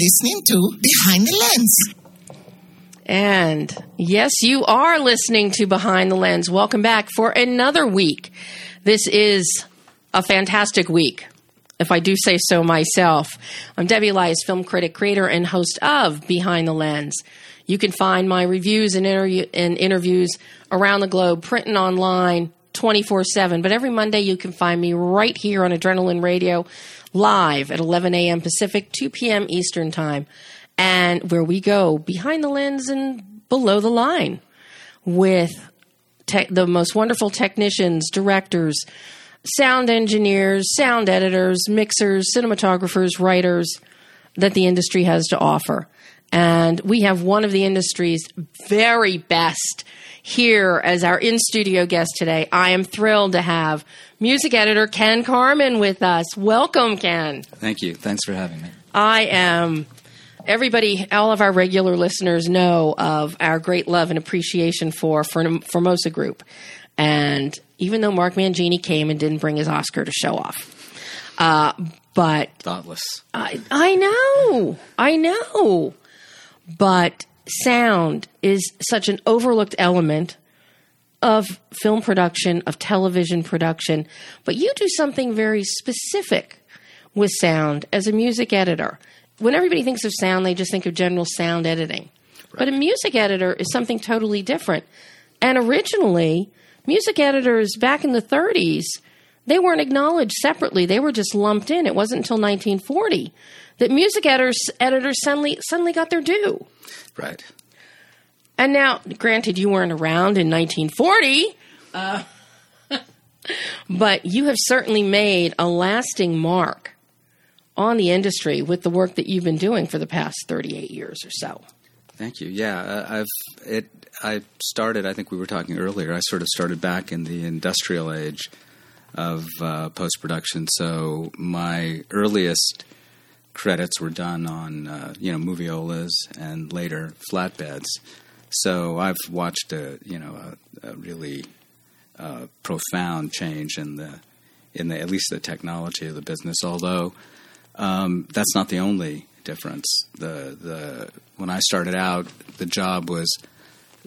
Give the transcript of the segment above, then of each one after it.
listening to Behind the Lens. And yes, you are listening to Behind the Lens. Welcome back for another week. This is a fantastic week, if I do say so myself. I'm Debbie Elias, film critic, creator, and host of Behind the Lens. You can find my reviews and, and interviews around the globe, print and online, 24 7. But every Monday, you can find me right here on Adrenaline Radio, live at 11 a.m. Pacific, 2 p.m. Eastern Time, and where we go behind the lens and below the line with te- the most wonderful technicians, directors, sound engineers, sound editors, mixers, cinematographers, writers that the industry has to offer. And we have one of the industry's very best here as our in studio guest today. I am thrilled to have music editor Ken Karman with us. Welcome, Ken. Thank you. Thanks for having me. I am. Everybody, all of our regular listeners know of our great love and appreciation for for Formosa Group, and even though Mark Mangini came and didn't bring his Oscar to show off, uh, but Thoughtless. I, I know, I know, but sound is such an overlooked element of film production, of television production. But you do something very specific with sound as a music editor. When everybody thinks of sound, they just think of general sound editing. But a music editor is something totally different. And originally, music editors back in the 30s, they weren't acknowledged separately. They were just lumped in. It wasn't until 1940 that music editors, editors suddenly, suddenly got their due. Right. And now, granted, you weren't around in 1940, uh, but you have certainly made a lasting mark on the industry with the work that you've been doing for the past 38 years or so. Thank you. Yeah, uh, I've it. I started. I think we were talking earlier. I sort of started back in the industrial age of uh, post production. So my earliest credits were done on uh, you know moviolas and later flatbeds. So I've watched a you know a, a really uh, profound change in the in the at least the technology of the business. Although um, that's not the only difference. The the when I started out, the job was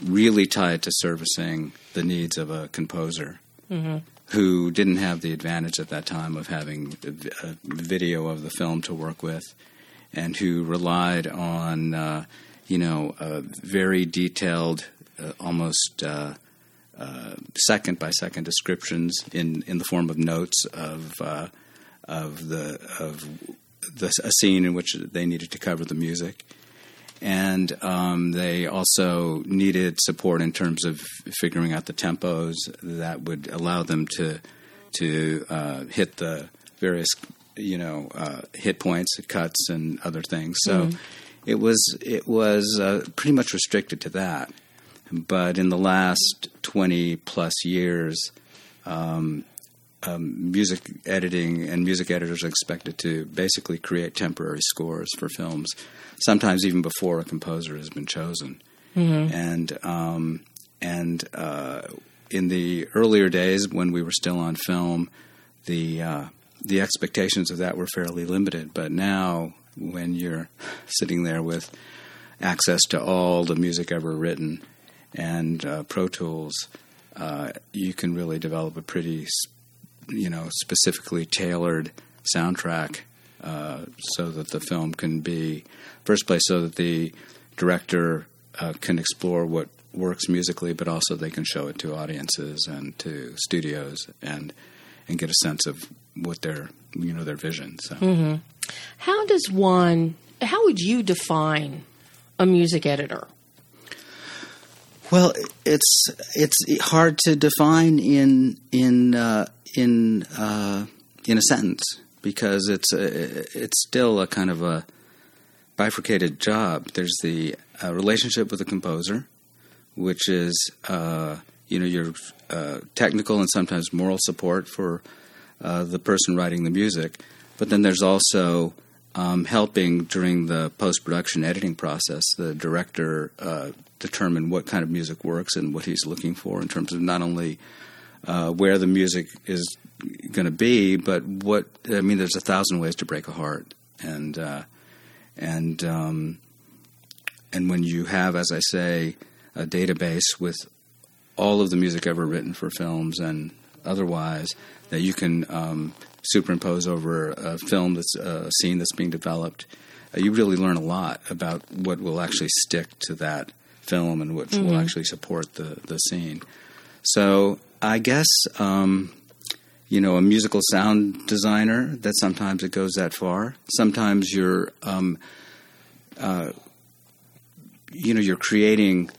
really tied to servicing the needs of a composer. Mm-hmm. Who didn't have the advantage at that time of having a video of the film to work with, and who relied on uh, you know, very detailed, uh, almost uh, uh, second by second descriptions in, in the form of notes of uh, of the of the, a scene in which they needed to cover the music, and um, they also needed support in terms of figuring out the tempos that would allow them to to hit the various you know hit points, cuts, and other things. So. Mm-hmm it was it was uh, pretty much restricted to that. But in the last twenty plus years, um, um, music editing and music editors are expected to basically create temporary scores for films, sometimes even before a composer has been chosen. Mm-hmm. And um, and uh, in the earlier days when we were still on film, the uh, the expectations of that were fairly limited. But now when you're sitting there with access to all the music ever written and uh, Pro Tools, uh, you can really develop a pretty, you know, specifically tailored soundtrack uh, so that the film can be, first place, so that the director uh, can explore what works musically, but also they can show it to audiences and to studios and and get a sense of what their you know their vision. So. Mm-hmm. How does one, how would you define a music editor? Well, it's it's hard to define in in uh, in uh, in a sentence because it's a, it's still a kind of a bifurcated job. There's the uh, relationship with the composer, which is uh, you know your uh, technical and sometimes moral support for uh, the person writing the music, but then there's also um, helping during the post production editing process, the director uh, determine what kind of music works and what he's looking for in terms of not only uh, where the music is going to be, but what I mean. There's a thousand ways to break a heart, and uh, and um, and when you have, as I say, a database with all of the music ever written for films and otherwise that you can um, superimpose over a film that's a scene that's being developed, uh, you really learn a lot about what will actually stick to that film and what will actually support the the scene. So I guess um, you know a musical sound designer that sometimes it goes that far. Sometimes you're um, uh, you know you're creating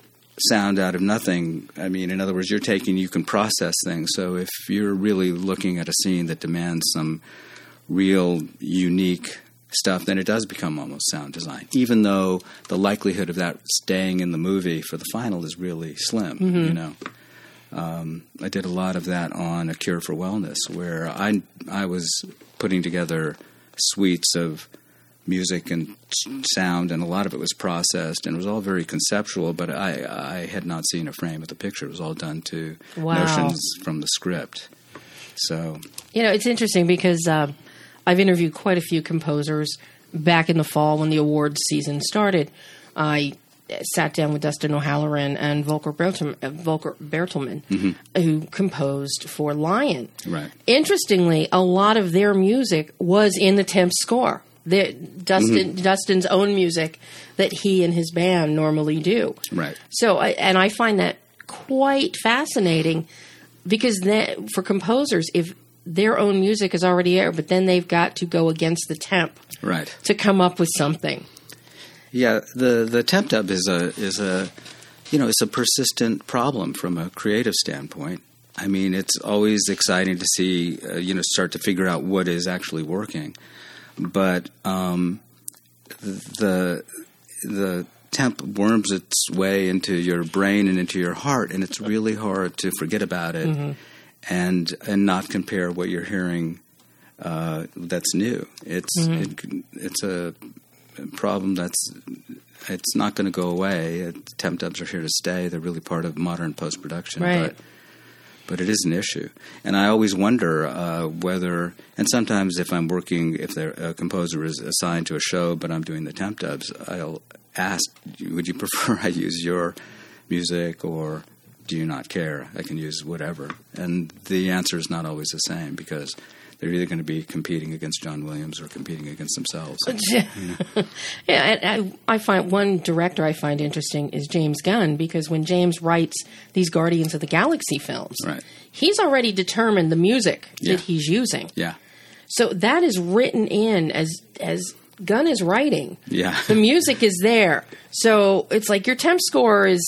sound out of nothing. I mean, in other words, you're taking you can process things. So if you're really looking at a scene that demands some real unique stuff, then it does become almost sound design. Even though the likelihood of that staying in the movie for the final is really slim, you know. Um, I did a lot of that on A Cure for Wellness, where I I was putting together suites of music and sound, and a lot of it was processed, and it was all very conceptual. But I I had not seen a frame of the picture; it was all done to Wow. notions from the script. So You know, it's interesting because uh, I've interviewed quite a few composers back in the fall when the awards season started. I sat down with Dustin O'Halloran and Volker, Bertelmann, uh, Volker Bertelmann, who composed for Lion. right, Interestingly, a lot of their music was in the temp score. The, Dustin, Dustin's own music that he and his band normally do. right, So, I, and I find that quite fascinating because that, for composers, if their own music is already there, but then they've got to go against the temp right. to come up with something. Yeah, the the temp dub is a is a you know it's a persistent problem from a creative standpoint. I mean, it's always exciting to see uh, you know start to figure out what is actually working, but um, the the temp worms its way into your brain and into your heart, and it's really hard to forget about it and and not compare what you're hearing uh, that's new. It's it, it's a problem that's it's not going to go away. Temp dubs are here to stay. They're really part of modern post production. Right. But but it is an issue, and I always wonder uh, whether. And sometimes, if I'm working, if a composer is assigned to a show, but I'm doing the temp dubs, I'll ask, "Would you prefer I use your music, or do you not care? I can use whatever." And the answer is not always the same because they're either going to be competing against John Williams or competing against themselves. yeah, and I, I find one director I find interesting is James Gunn because when James writes these Guardians of the Galaxy films, Right. he's already determined the music Yeah. that he's using. Yeah, So that is written in as as Gunn is writing. yeah. The music is there. So it's like your temp score is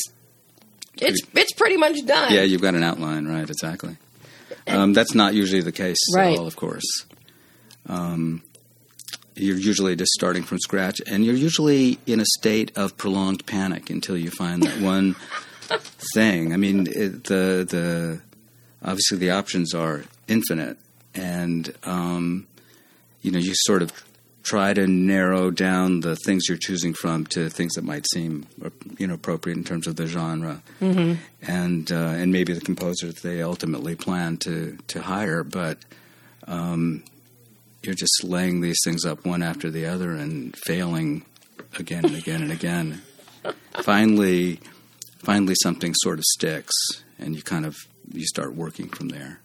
it's it's pretty much done. Yeah, you've got an outline, right? Exactly. Um, that's not usually the case Right. at all, of course. Um, you're usually just starting from scratch, and you're usually in a state of prolonged panic until you find that one thing. I mean, it, the the obviously the options are infinite, and um, you know you sort of try to narrow down the things you're choosing from to things that might seem you know appropriate in terms of the genre. And uh, and maybe the composer that they ultimately plan to to hire but um, you're just laying these things up one after the other and failing again and again and again. Finally finally something sort of sticks and you kind of you start working from there.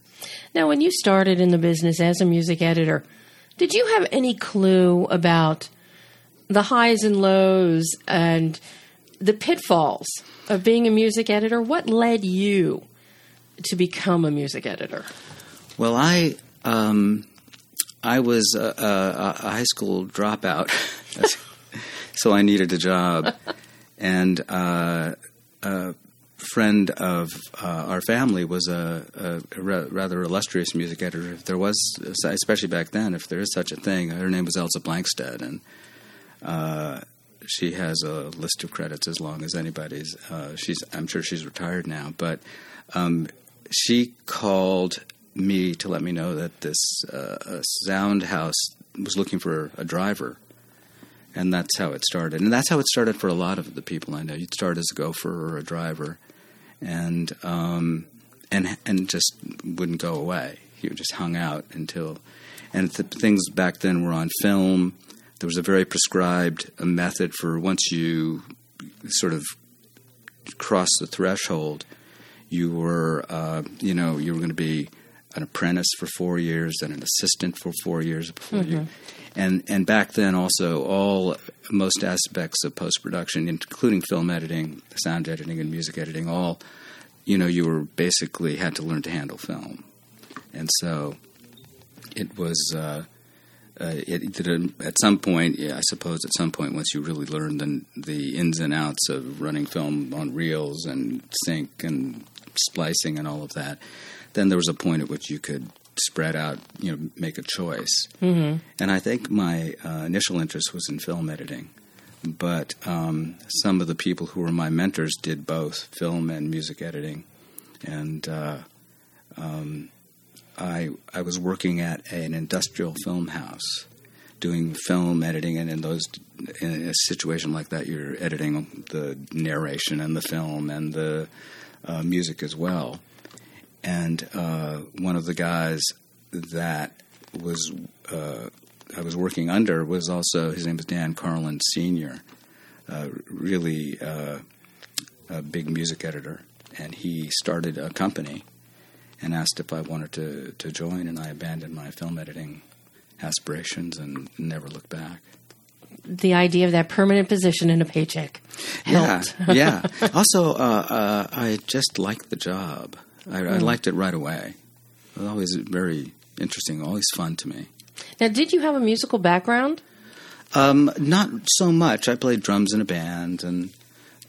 Now, when you started in the business as a music editor, did you have any clue about the highs and lows and the pitfalls of being a music editor? What led you to become a music editor? Well, I um, I was a, a, a high school dropout, so I needed a job, and uh, a friend of uh, our family was a, a ra- rather illustrious music editor. If there was, especially back then, if there is such a thing, her name was Else Blangsted, and uh, she has a list of credits as long as anybody's. Uh, she's, I'm sure she's retired now, but um, she called me to let me know that this uh, sound house was looking for a driver, and that's how it started. And that's how it started for a lot of the people I know. You'd start as a gopher or a driver, and um, and and just wouldn't go away. You just hung out until, and th- things back then were on film. there was a very prescribed uh, method for once you sort of crossed the threshold, you were, uh, you know, you were going to be an apprentice for four years, then an assistant for four years before you. And and back then, also all most aspects of post production, including film editing, sound editing, and music editing, all you know, you were basically had to learn to handle film, and so it was. Uh, uh, it, it, at some point, yeah, I suppose at some point, once you really learned the, the ins and outs of running film on reels and sync and splicing and all of that, then there was a point at which you could spread out, you know, make a choice. Mm-hmm. And I think my uh, initial interest was in film editing, but um, some of the people who were my mentors did both film and music editing, and uh, um, I I was working at an industrial film house doing film editing, and in those in a situation like that, you're editing the narration and the film and the uh, music as well. And uh, one of the guys that was uh, I was working under was also his name was Dan Carlin Senior, uh, really uh, a big music editor, and he started a company and asked if I wanted to to join, and I abandoned my film editing aspirations and never looked back. The idea of that permanent position and a paycheck helped. Yeah, yeah. Also, uh, uh, I just liked the job. I, I liked it right away. It was always very interesting, always fun to me. Now, did you have a musical background? Um, not so much. I played drums in a band, and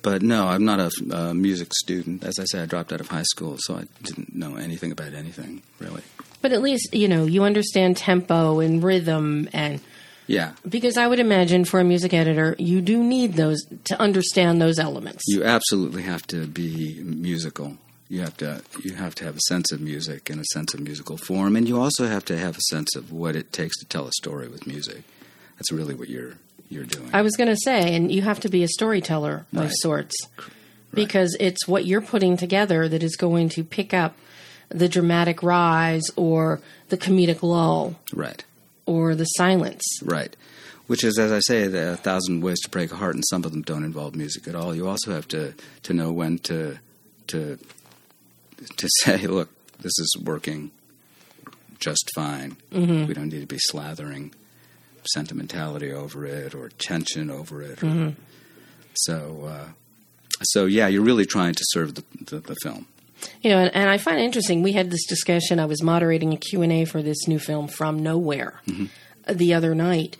but no, I'm not a uh, music student. As I said, I dropped out of high school, so I didn't know anything about anything really. But at least, you know, you understand tempo and rhythm and Yeah, because I would imagine for a music editor, you do need those to understand those elements. you absolutely have to be musical. You have to you have to have a sense of music and a sense of musical form, and you also have to have a sense of what it takes to tell a story with music. That's really what you're you're doing. I was going to say, and you have to be a storyteller of Right. sorts because it's what you're putting together that is going to pick up the dramatic rise or the comedic lull right. or the silence. Right. Which is, as I say, a thousand ways to break a heart, and some of them don't involve music at all. You also have to, to know when to to to say, look, this is working just fine. Mm-hmm. We don't need to be slathering sentimentality over it or tension over it. Or, Mm-hmm. So, uh, so yeah, you're really trying to serve the, the, the film. You know, and, and I find it interesting. We had this discussion. I was moderating a Q&A for this new film, From Nowhere, the other night.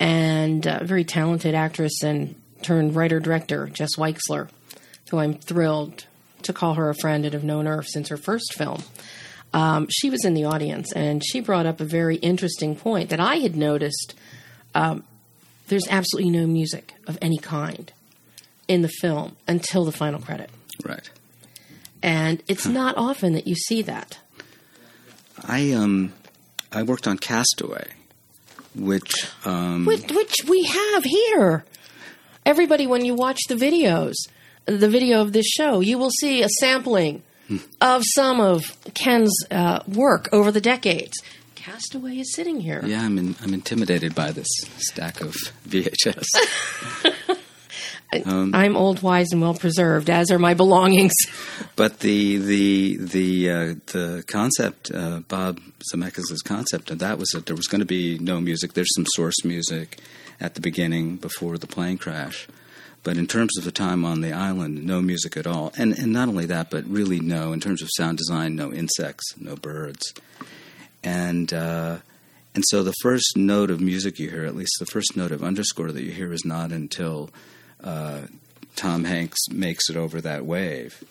And a very talented actress and turned writer-director, Jess Weixler, who I'm thrilled to call her a friend and have known her since her first film. Um, she was in the audience, and she brought up a very interesting point that I had noticed. Um, there's absolutely no music of any kind in the film until the final credit. Right. And it's not often that you see that. I um, I worked on Castaway, which um, which, which we have here. Everybody, when you watch the videos, the video of this show, you will see a sampling of some of Ken's uh, work over the decades. Castaway is sitting here. Yeah, I'm in, I'm intimidated by this stack of VHS. I'm old, wise, and well preserved, as are my belongings. but the the the uh, the concept, uh, Bob Zemeckis' concept, of that was that there was going to be no music. There's some source music at the beginning before the plane crash, but in terms of the time on the island, no music at all. And and not only that, but really no in terms of sound design, no insects, no birds, and. Uh, and so the first note of music you hear, at least the first note of underscore that you hear, is not until uh, Tom Hanks makes it over that wave.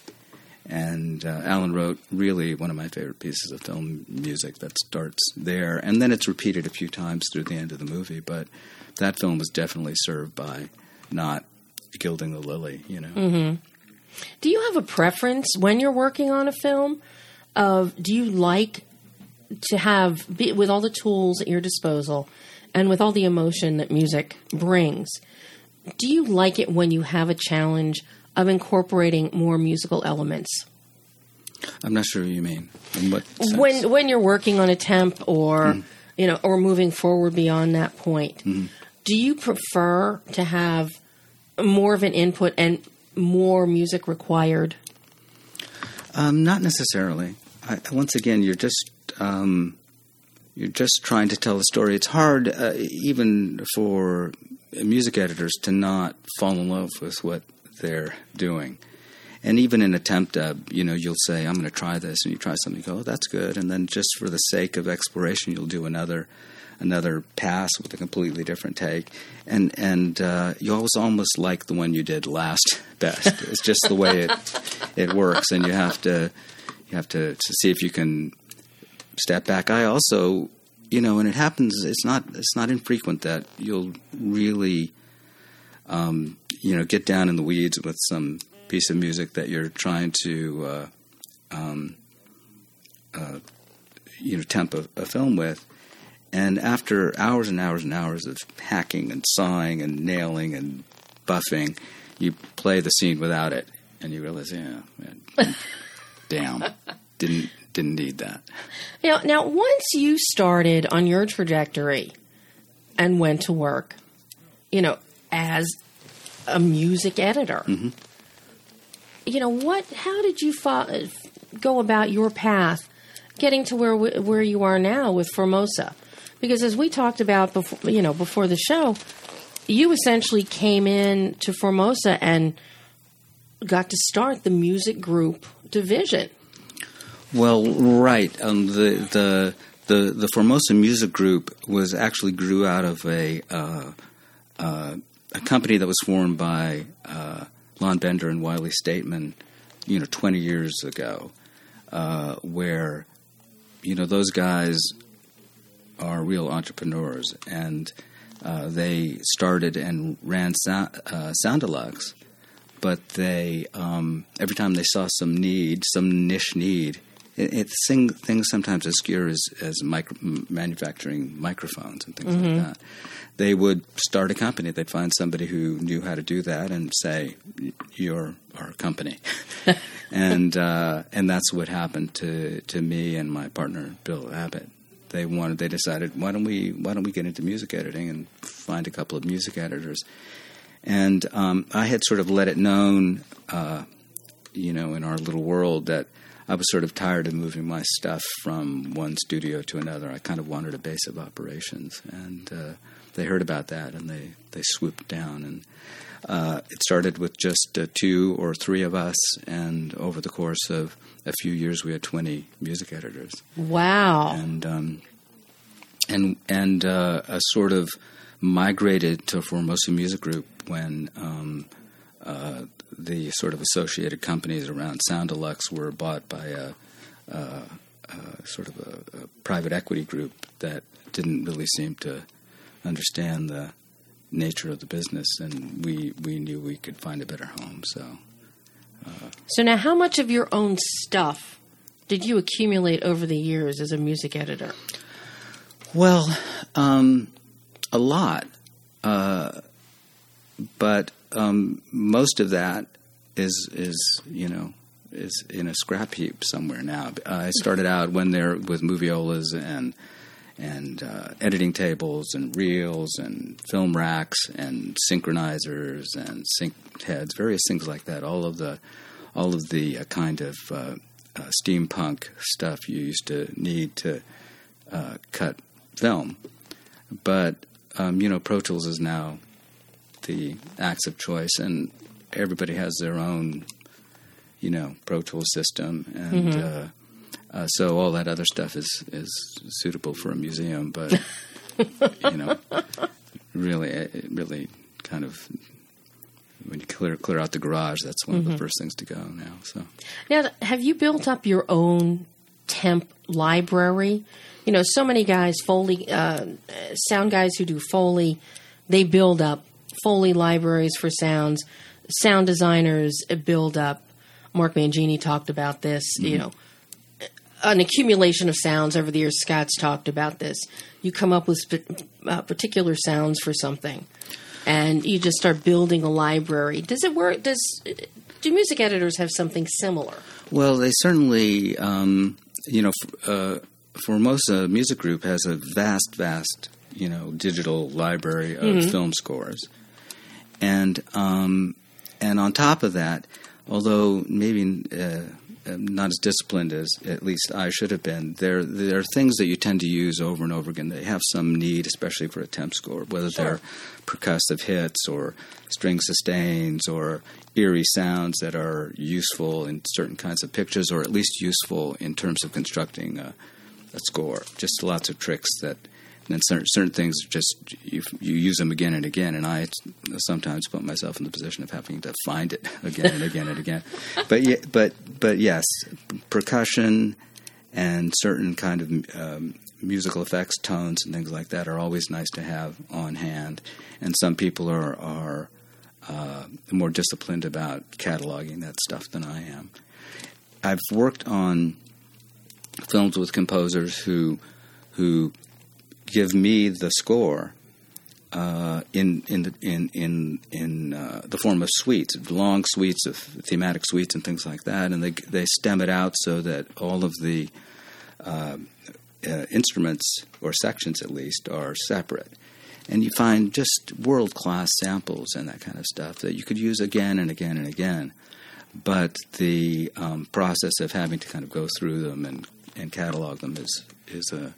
And uh, Alan wrote really one of my favorite pieces of film music that starts there, and then it's repeated a few times through the end of the movie. But that film was definitely served by not gilding the lily, you know. Mm-hmm. Do you have a preference when you're working on a film? Of do you like to have be, with all the tools at your disposal and with all the emotion that music brings? Do you like it when you have a challenge of incorporating more musical elements? I'm not sure what you mean. In what sense? When when you're working on a temp or mm-hmm. you know or moving forward beyond that point, mm-hmm. do you prefer to have more of an input and more music required? Um, not necessarily. I, once again, you're just um, you're just trying to tell a story. It's hard, uh, even for music editors, to not fall in love with what they're doing. And even in attempt, temp dub, you know, you'll say, "I'm going to try this," and you try something, you go, "Oh, that's good," and then just for the sake of exploration, you'll do another another pass with a completely different take, and and uh, you always almost like the one you did last best. it's just the way it it works, and you have to you have to, to see if you can step back. I also, you know, and it happens. It's not it's not infrequent that you'll really, um, you know, get down in the weeds with some piece of music that you're trying to, uh, um, uh, you know, temp a, a, film with. And after hours and hours and hours of hacking and sawing and nailing and buffing, you play the scene without it, and you realize, yeah, man, damn, didn't didn't need that. Now, now, once you started on your trajectory and went to work, you know, as a music editor, mm-hmm you know what? How did you fo- go about your path, getting to where where you are now with Formosa? Because as we talked about before, you know, before the show, you essentially came in to Formosa and got to start the music group division. Well, right. Um, the the the the Formosa Music Group was actually grew out of a uh, uh, a company that was formed by uh, Lon Bender and Wylie Stateman, you know, 20 years ago, uh, where, you know, those guys are real entrepreneurs and uh, they started and ran Sound, uh, Soundelux, but they, um, every time they saw some need, some niche need, it, it thing, things sometimes obscure as, as micro, manufacturing microphones and things mm-hmm. like that they would start a company. They'd find somebody who knew how to do that and say, "You're our company," and uh, and that's what happened to to me and my partner Bill Abbott. They wanted. They decided, why don't we why don't we get into music editing and find a couple of music editors. And um, I had sort of let it known, uh, you know, in our little world that I was sort of tired of moving my stuff from one studio to another. I kind of wanted a base of operations, and uh, they heard about that and they, they swooped down. And uh, it started with just uh, two or three of us, and over the course of a few years, we had 20 music editors. Wow. And, um, and, and uh, a sort of migrated to Formosa Music Group when um, uh, the sort of associated companies around Soundelux were bought by a, a, a sort of a, a, private equity group that didn't really seem to understand the nature of the business, and we we knew we could find a better home. So, so now, how much of your own stuff did you accumulate over the years as a music editor? Well, um, a lot, uh, but um, most of that is is you know is in a scrap heap somewhere now. I started out when there with moviolas and and uh, editing tables and reels and film racks and synchronizers and sync heads, various things like that. All of the all of the uh, kind of uh, uh steampunk stuff you used to need to uh, cut film. But um, you know, Pro Tools is now the axe of choice, and everybody has their own you know Pro Tools system and. Mm-hmm uh, uh, so all that other stuff is is suitable for a museum, but you know, really, it really kind of when you clear clear out the garage, that's one mm-hmm. of the mm-hmm. first things to go now. So now, have you built up your own temp library? You know, so many guys, Foley, uh, sound guys who do Foley, they build up Foley libraries for sounds. Sound designers build up. Mark Mangini talked about this. Mm-hmm. You know, an accumulation of sounds over the years. Scott's talked about this. You come up with sp- uh, particular sounds for something, and you just start building a library. Does it work? Does do music editors have something similar? Well, they certainly, um, you know, uh, Formosa Music Group has a vast, vast you know digital library of film scores, and um, and on top of that, although maybe uh, not as disciplined as at least I should have been, there there are things that you tend to use over and over again. They have some need, especially for a temp score, whether they're percussive hits or string sustains or eerie sounds that are useful in certain kinds of pictures, or at least useful in terms of constructing a, a score. Just lots of tricks that and certain, certain things just you, you use them again and again, and I sometimes put myself in the position of having to find it again and again and again. But yeah, but but yes, percussion and certain kind of um, musical effects, tones, and things like that are always nice to have on hand. And some people are are uh, more disciplined about cataloging that stuff than I am. I've worked on films with composers who who give me the score uh, in in the, in in in uh, the form of suites, long suites of thematic suites and things like that, and they they stem it out so that all of the uh, uh instruments or sections, at least, are separate. And you find just world class samples and that kind of stuff that you could use again and again and again. But the um, process of having to kind of go through them and, and catalog them is is a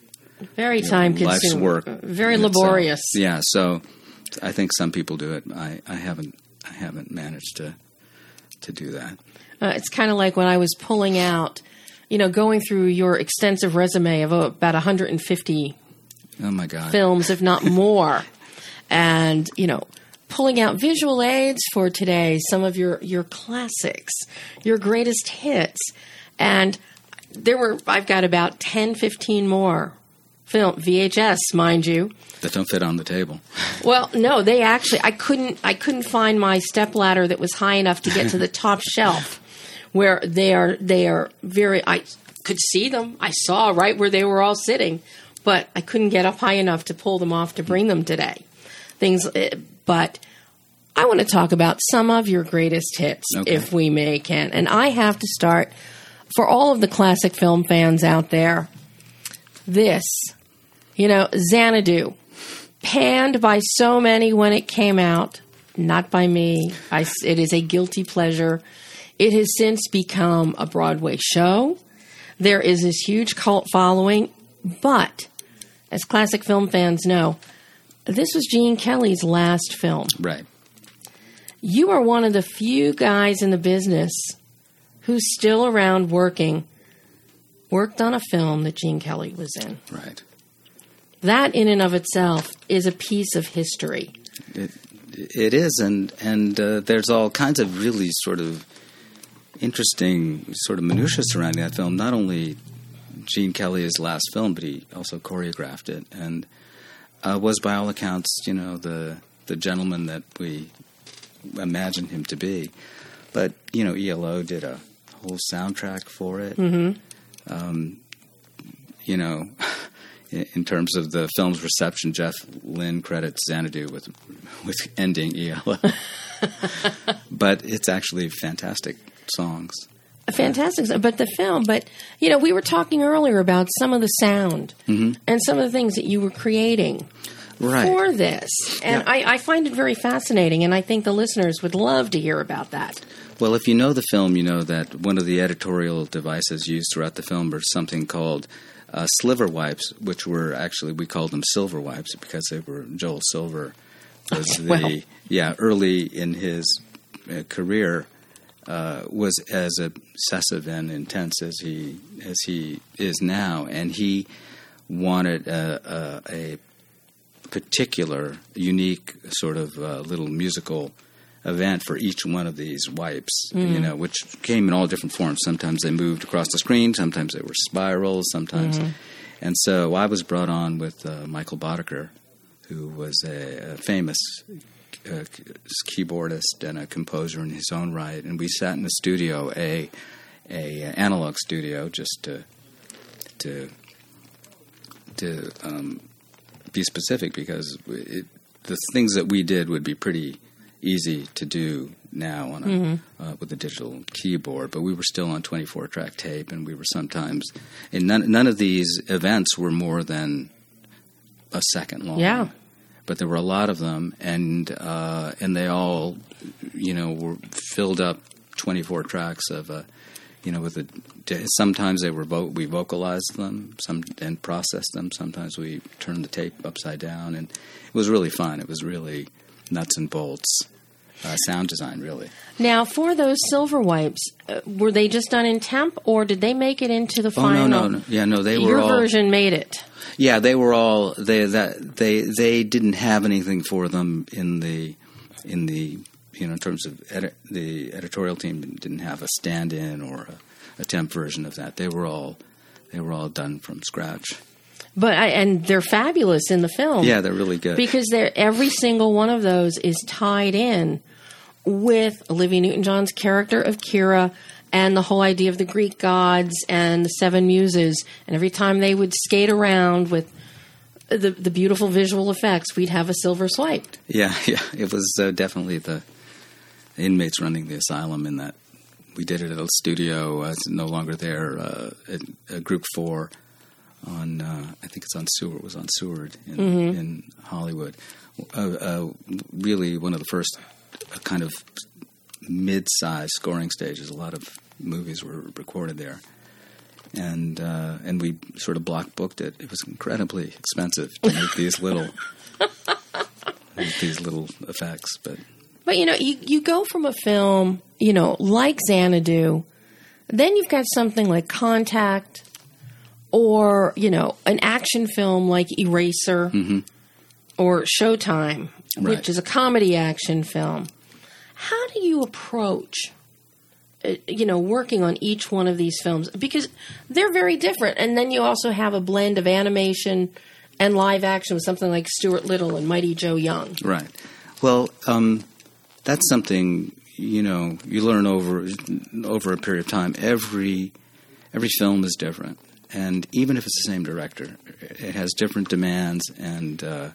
very time consuming, life's work, very laborious. yeah, so I think some people do it. I, I haven't I haven't managed to to do that. Uh, it's kind of like when I was pulling out, you know, going through your extensive resume of about 150 oh my god films, if not more, and you know, pulling out visual aids for today, some of your your classics, your greatest hits, and there were I've got about 10, 15 more film VHS, mind you. That don't fit on the table. Well, no, they actually I couldn't I couldn't find my step ladder that was high enough to get to the top shelf where they are they are very I could see them. I saw right where they were all sitting, but I couldn't get up high enough to pull them off to bring them today. Things eh, but I want to talk about some of your greatest hits Okay. if we may can. And I have to start for all of the classic film fans out there. This you know, Xanadu, panned by so many when it came out, not by me. I, it is a guilty pleasure. It has since become a Broadway show. There is this huge cult following, but as classic film fans know, this was Gene Kelly's last film. Right. You are one of the few guys in the business who's still around working, worked on a film that Gene Kelly was in Right. that in and of itself is a piece of history. It it is, and and uh, there's all kinds of really sort of interesting sort of minutiae surrounding that film. Not only Gene Kelly's last film, but he also choreographed it, and uh, was by all accounts, you know, the the gentleman that we imagine him to be. But you know, ELO did a whole soundtrack for it. Mm-hmm. Um, you know. in terms of the film's reception, Jeff Lynne credits Xanadu with with ending ELO. but it's actually fantastic songs. Fantastic, but the film. But you know, we were talking earlier about some of the sound and some of the things that you were creating Right. for this, and Yeah. I, I find it very fascinating. And I think the listeners would love to hear about that. Well, if you know the film, you know that one of the editorial devices used throughout the film was something called uh, sliver wipes, which were actually we called them silver wipes because they were Joel Silver was the Well. yeah early in his uh, career uh, was as obsessive and intense as he as he is now, and he wanted a, a, a particular, unique sort of uh, little musical event for each one of these wipes, you know, which came in all different forms. Sometimes they moved across the screen, sometimes they were spirals, sometimes. And so I was brought on with uh, Michael Boddicker, who was a, a famous uh, keyboardist and a composer in his own right, and we sat in the studio, a a analog studio, just to to to um, be specific because it, the things that we did would be pretty easy to do now on a, uh, with a digital keyboard, but we were still on 24 track tape, and we were sometimes, and none, none of these events were more than a second long. Yeah. But there were a lot of them, and uh, and they all, you know, were filled up twenty four tracks of a, you know, with a. Sometimes they were vo- we vocalized them, some and processed them. Sometimes we turned the tape upside down, and it was really fun. It was really nuts and bolts uh, sound design, really. Now, for those silver wipes, uh, were they just done in temp, or did they make it into the Oh final? no, no, no, yeah, no, they were Your all. version made it. Yeah, they were all they that they they didn't have anything for them in the in the you know in terms of edit, the editorial team didn't have a stand-in or a, a temp version of that. They were all they were all done from scratch. But I, and they're fabulous in the film. Yeah, they're really good. because they're every single one of those is tied in with Olivia Newton-John's character of Kira and the whole idea of the Greek gods and the seven muses. And every time they would skate around with the the beautiful visual effects, we'd have a silver swipe. Yeah, yeah, it was uh, definitely the inmates running the asylum in that. We did it at a studio. Uh, it's no longer there. Uh, at, at Group Four on, uh, I think it's on Seward. Was on Seward in, in Hollywood. Uh, uh, really, one of the first uh, kind of mid-sized scoring stages. A lot of movies were recorded there, and uh, and we sort of block booked it. It was incredibly expensive to make these little these little effects, but But you know, you, you go from a film, you know, like Xanadu, then you've got something like Contact, or you know, an action film like Eraser, or Showtime, Right. which is a comedy action film. How do you approach, uh, you know, working on each one of these films because they're very different, and then you also have a blend of animation and live action with something like Stuart Little and Mighty Joe Young. Right. Well, um, that's something you know you learn over over a period of time. Every every film is different, and even if it's the same director, it has different demands. And uh,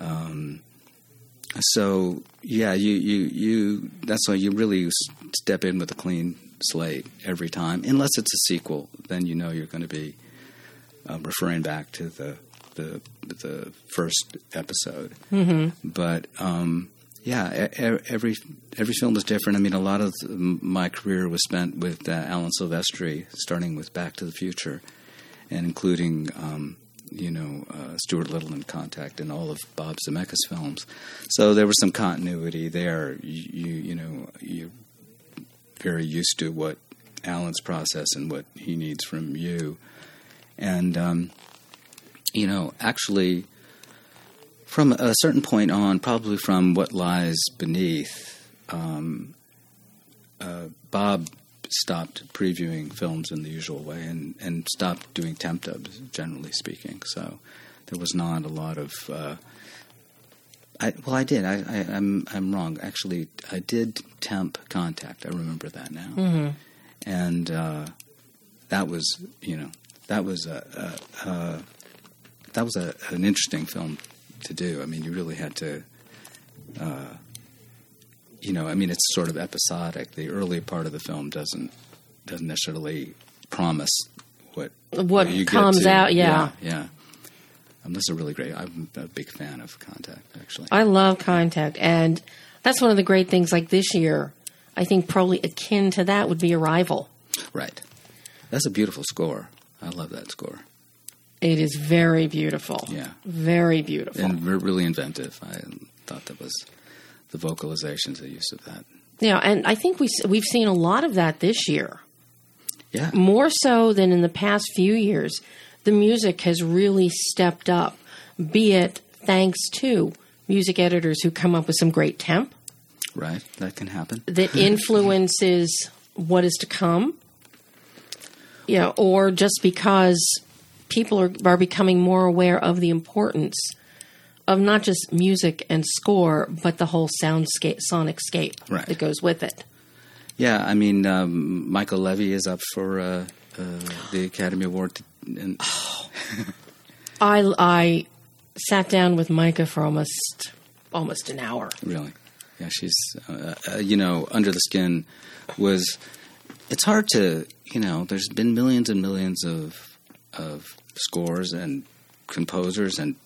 um, so, yeah, you, you you that's why you really step in with a clean slate every time. Unless it's a sequel, then you know you're going to be uh, referring back to the the the first episode. Mm-hmm. But um, yeah, every every film is different. I mean, a lot of my career was spent with uh, Alan Silvestri, starting with Back to the Future, and including um, you know uh, Stuart Little in Contact and all of Bob Zemeckis films. So there was some continuity there. You you, you know you're very used to what Alan's process and what he needs from you, and um, you know actually from a certain point on, probably from what lies beneath, um, uh, Bob stopped previewing films in the usual way and, and stopped doing temp dubs, generally speaking. So there was not a lot of. Uh, I, well, I did. I, I, I'm I'm wrong. Actually, I did temp contact. I remember that now, and uh, that was you know that was a, a, a that was a, an interesting film to do. I mean, you really had to, uh, you know, I mean, it's sort of episodic. The early part of the film doesn't doesn't necessarily promise what What comes out, yeah. yeah. yeah. Um, this is a really great. I'm a big fan of Contact, actually. I love Contact, and that's one of the great things. Like this year, I think probably akin to that would be Arrival. right. That's a beautiful score. I love that score. It is very beautiful. Yeah. very beautiful. And re- really inventive. I thought that was the vocalizations, the use of that. yeah, and I think we we've seen a lot of that this year, Yeah. more so than in the past few years. The music has really stepped up, be it thanks to music editors who come up with some great temp Right. That can happen. that influences what is to come. You know, or just because people are, are becoming more aware of the importance of not just music and score, but the whole soundscape, sonic scape Right. that goes with it. Yeah, I mean, um, Mica Levi is up for uh, uh, the Academy Award. To, and, I, I sat down with Mica for almost almost an hour. really, yeah, she's uh, uh, you know under the skin was. It's hard to you know. There's been millions and millions of of scores and composers and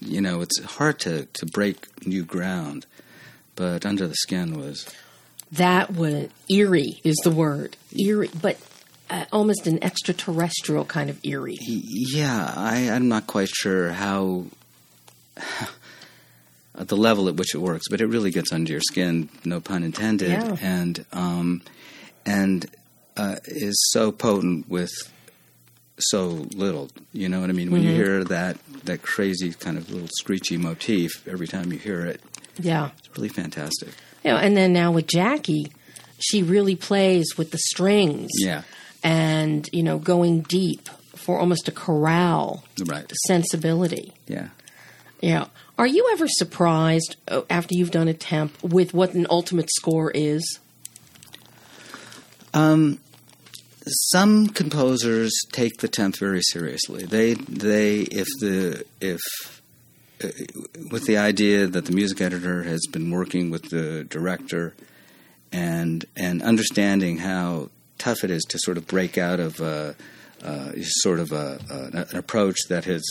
you know, it's hard to to break new ground. But Under the Skin was That was eerie, is the word. Eerie, but uh, almost an extraterrestrial kind of eerie. Yeah, I, I'm not quite sure how the level at which it works, but it really gets under your skin, no pun intended, Yeah. and um, and uh, is so potent with so little. You know what I mean? When you hear that that crazy kind of little screechy motif every time you hear it, Yeah. it's really fantastic. You know, and then now with Jackie, she really plays with the strings. Yeah, And, you know, going deep for almost a chorale right. sensibility. Yeah. Yeah. Are you ever surprised uh, after you've done a temp with what an ultimate score is? Some composers take the temp very seriously. They they if the if uh, with the idea that the music editor has been working with the director and and understanding how tough it is to sort of break out of uh, uh, sort of a, a, an approach that has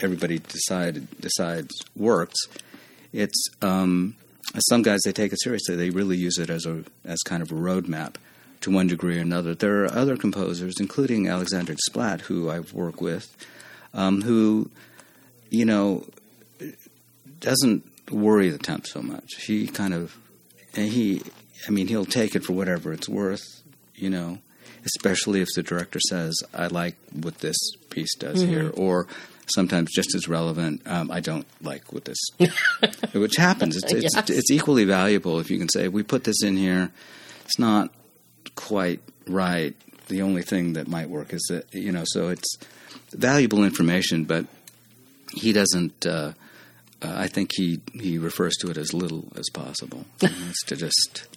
everybody decided decides works. It's um, some guys they take it seriously. They really use it as a as kind of a roadmap to one degree or another. There are other composers, including Alexander Desplat, who I've worked with, um, who you know doesn't worry the temp so much. He kind of and he I mean he'll take it for whatever it's worth, you know, especially if the director says I like what this piece does here or sometimes just as relevant um, I don't like what this which happens it's, it's, Yes. it's equally valuable if you can say we put this in here it's not quite right the only thing that might work is that you know so it's valuable information but he doesn't uh, uh, I think he, he refers to it as little as possible. You know, it's to just,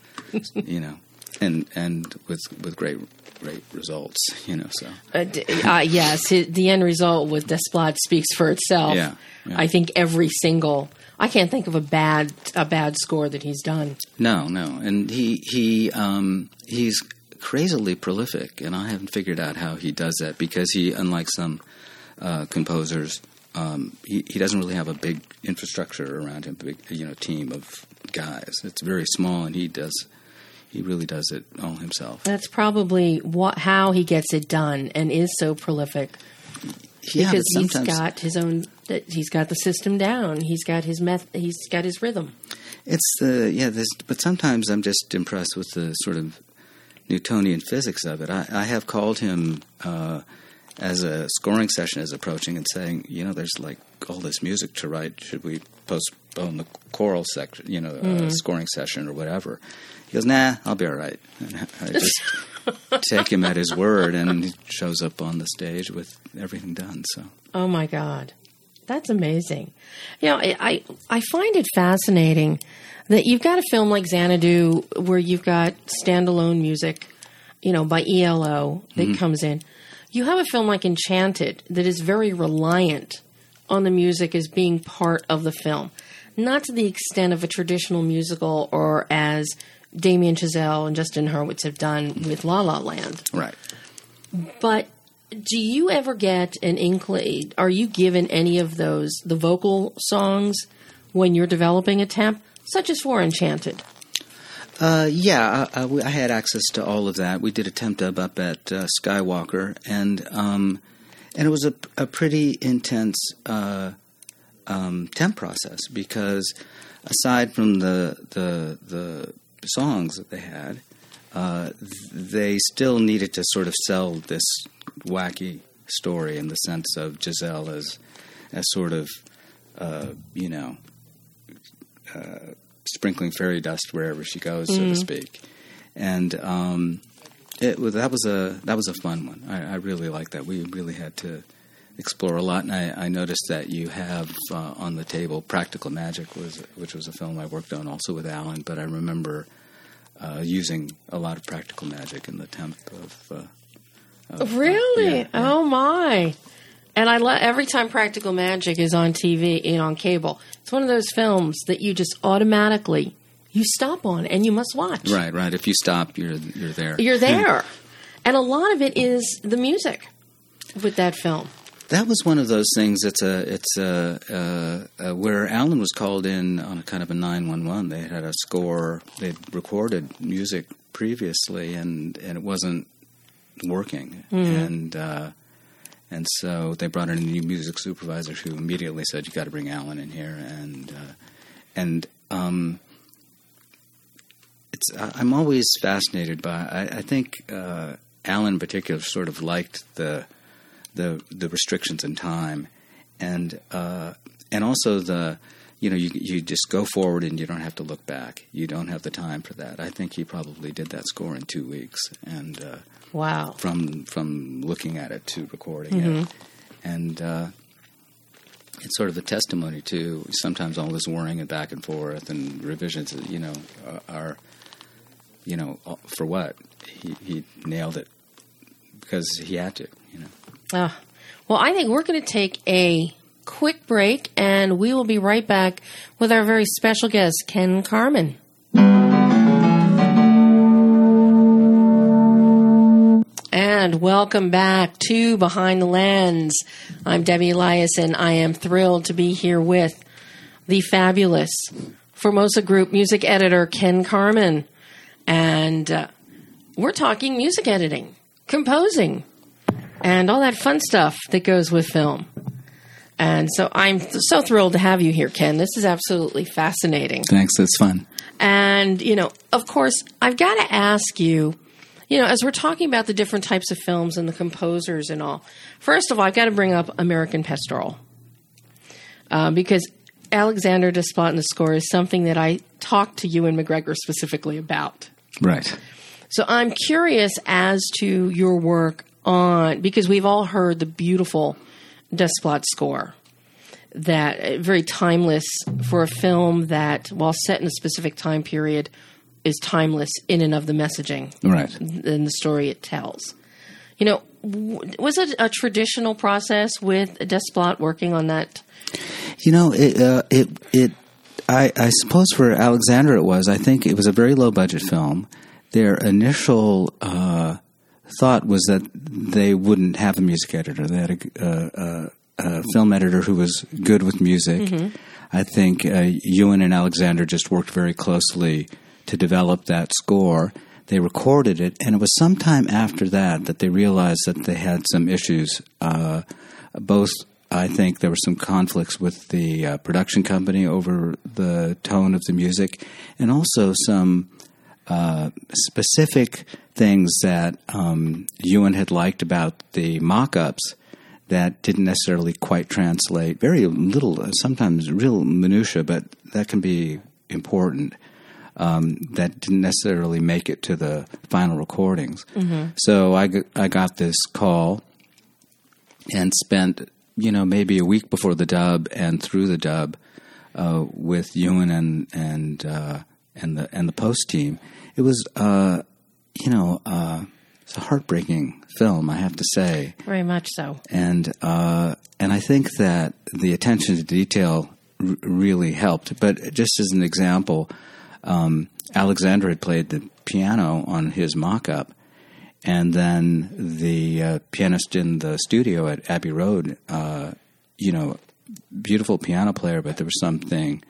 you know, and and with with great great results. You know, so Uh, d- uh, yes, the end result with Desplat speaks for itself. Yeah, yeah. I think every single. I can't think of a bad a bad score that he's done. no, no, and he he um, he's crazily prolific, and I haven't figured out how he does that because he, unlike some uh, composers. Um, he, he doesn't really have a big infrastructure around him, big you know team of guys. It's very small, and he does he really does it all himself. That's probably what how he gets it done and is so prolific Yeah, because he's got his own. He's got the system down. He's got his meth. He's got his rhythm. It's the yeah, this, but sometimes I'm just impressed with the sort of Newtonian physics of it. I, I have called him uh, as a scoring session is approaching and saying, you know, there's like all this music to write. Should we postpone the choral section, you know, uh, scoring session or whatever? He goes, Nah, I'll be all right. And I just take him at his word, and he shows up on the stage with everything done. So Oh my God, that's amazing. You know, I I, I find it fascinating that you've got a film like Xanadu where you've got standalone music, you know, by ELO that mm-hmm. comes in. You have a film like Enchanted that is very reliant on the music as being part of the film, not to the extent of a traditional musical or as Damien Chazelle and Justin Hurwitz have done with La La Land. right. But do you ever get an inkling? Are you given any of those the vocal songs when you're developing a temp, such as for Enchanted? Uh, yeah, I, I, I had access to all of that. We did a temp dub up at uh, Skywalker, and um, and it was a, a pretty intense uh, um, temp process because aside from the the the songs that they had, uh, they still needed to sort of sell this wacky story in the sense of Giselle as as sort of uh, you know sprinkling fairy dust wherever she goes, so to speak. And um, it was that was a that was a fun one. I, I really liked that. We really had to explore a lot, and I, I noticed that you have uh, on the table "Practical Magic," was which was a film I worked on also with Alan. But I remember uh, using a lot of practical magic in the temp of. Uh, Really? yeah, yeah. Oh my! And I love every time Practical Magic is on TV and on cable. It's one of those films that you just automatically you stop on and you must watch. right, right. If you stop, you're you're there. You're there, and a lot of it is the music with that film. That was one of those things. It's a it's a, uh, uh, where Alan was called in on a kind of a nine one one. They had a score. They'd recorded music previously, and and it wasn't working. And uh, and so they brought in a new music supervisor who immediately said, "You got to bring Alan in here." And uh, and um, it's I- I'm always fascinated by. I, I think uh, Alan in particular sort of liked the the the restrictions in time, and uh, and also the you know you you just go forward and you don't have to look back. You don't have the time for that. I think he probably did that score in two weeks, and uh, Wow. from from looking at it to recording it, and uh, it's sort of a testimony to sometimes all this worrying and back and forth and revisions. You know, are- are you know for what he he nailed it because he had to. You know. Ah. well, I think we're going to take a quick break and we will be right back with our very special guest, Ken Karman. And welcome back to Behind the Lens. I'm Debbie Elias, and I am thrilled to be here with the fabulous Formosa Group music editor, Ken Karman. And uh, we're talking music editing, composing, and all that fun stuff that goes with film. And so I'm th- so thrilled to have you here, Ken. This is absolutely fascinating. Thanks. It's fun. And, you know, of course, I've got to ask you, you know, as we're talking about the different types of films and the composers and all, first of all, I've got to bring up American Pastoral. Uh, because Alexander Desplat in the score is something that I talked to Ewan McGregor specifically about. Right. So I'm curious as to your work on because we've all heard the beautiful Desplat score that uh, very timeless for a film that while set in a specific time period is timeless in and of the messaging Right. and the story it tells. You know, was it a traditional process with Desplat working on that? You know, it, uh, it, it. I, I suppose for Alexander it was. I think it was a very low budget film. Their initial uh, thought was that they wouldn't have a music editor. They had a, a, a, a film editor who was good with music. I think uh, Ewan and Alexander just worked very closely to develop that score. They recorded it, and it was sometime after that that they realized that they had some issues. Uh, both, I think, there were some conflicts with the uh, production company over the tone of the music, and also some uh, specific things that um, Ewan had liked about the mock-ups that didn't necessarily quite translate. Very little, sometimes real minutia, but that can be important. Um, that didn't necessarily make it to the final recordings. So I, I got this call and spent you know maybe a week before the dub and through the dub uh, with Ewan and and uh, and the and the post team. It was uh, you know uh, it's a heartbreaking film, I have to say, Very much so. and uh, and I think that the attention to detail r- really helped. But just as an example, um, Alexander had played the piano on his mock-up, and then the uh, pianist in the studio at Abbey Road, uh, you know, beautiful piano player, but there was something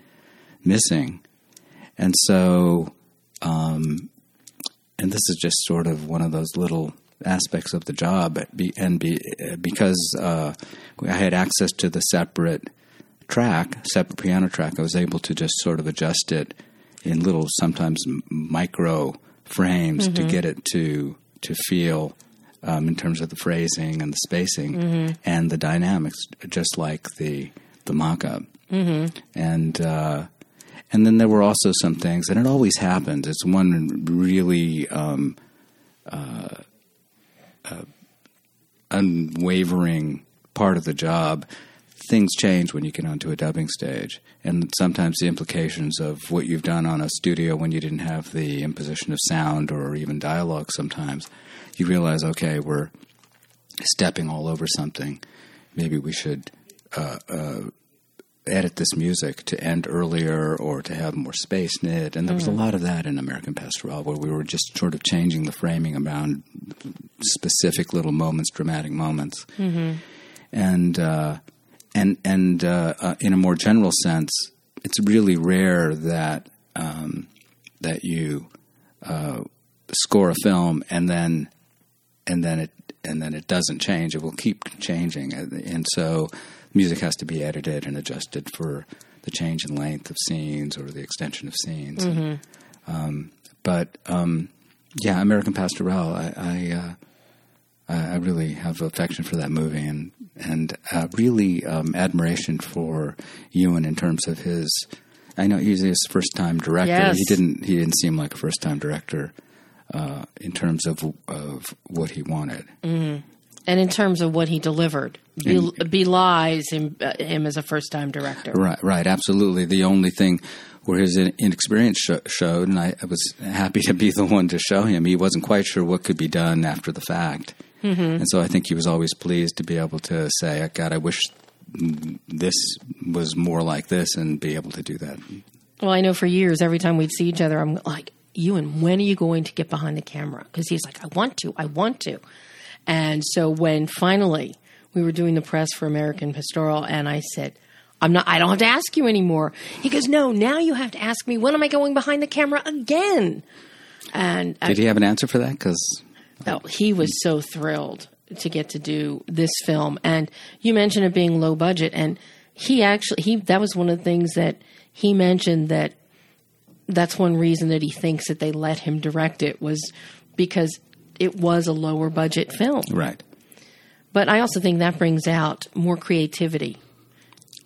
missing, and so, um, and this is just sort of one of those little aspects of the job, and be, because uh, I had access to the separate track, separate piano track, I was able to just sort of adjust it in little, sometimes micro frames to get it to to feel um, in terms of the phrasing and the spacing and the dynamics, just like the the mock-up. Mm-hmm. And uh, and then there were also some things, and it always happens. It's one really um, uh, uh, unwavering part of the job. Things change when you get onto a dubbing stage, and sometimes the implications of what you've done on a studio when you didn't have the imposition of sound or even dialogue. Sometimes you realize, okay, we're stepping all over something. Maybe we should uh, uh, edit this music to end earlier or to have more space in it. And there was a lot of that in American Pastoral where we were just sort of changing the framing around specific little moments, dramatic moments. and uh, and and uh, uh, in a more general sense, it's really rare that um, that you uh, score a film and then and then it and then it doesn't change. It will keep changing, and so music has to be edited and adjusted for the change in length of scenes or the extension of scenes. Mm-hmm. Um, but um, yeah, American Pastoral, I I, uh, I really have affection for that movie and and uh, really um, admiration for Ewan in terms of his. I know he's his first time director. Yes. He didn't he didn't seem like a first time director uh, in terms of of what he wanted. And in terms of what he delivered, be, belies him, uh, him as a first time director. Right, right, absolutely. The only thing where his inexperience sh- showed, and I, I was happy to be the one to show him, he wasn't quite sure what could be done after the fact. Mm-hmm. And so I think he was always pleased to be able to say, God, I wish this was more like this and be able to do that. Well, I know for years, every time we'd see each other, I'm like, Ewan, when are you going to get behind the camera? Because he's like, I want to, I want to. And so when finally we were doing the press for American Pastoral, and I said, I'm not, I don't have to ask you anymore. He goes, No, now you have to ask me, when am I going behind the camera again? And I- Did he have an answer for that? Because Oh, he was so thrilled to get to do this film. And you mentioned it being low budget, and he actually he that was one of the things that he mentioned that that's one reason that he thinks that they let him direct it was because it was a lower budget film. right, But I also think that brings out more creativity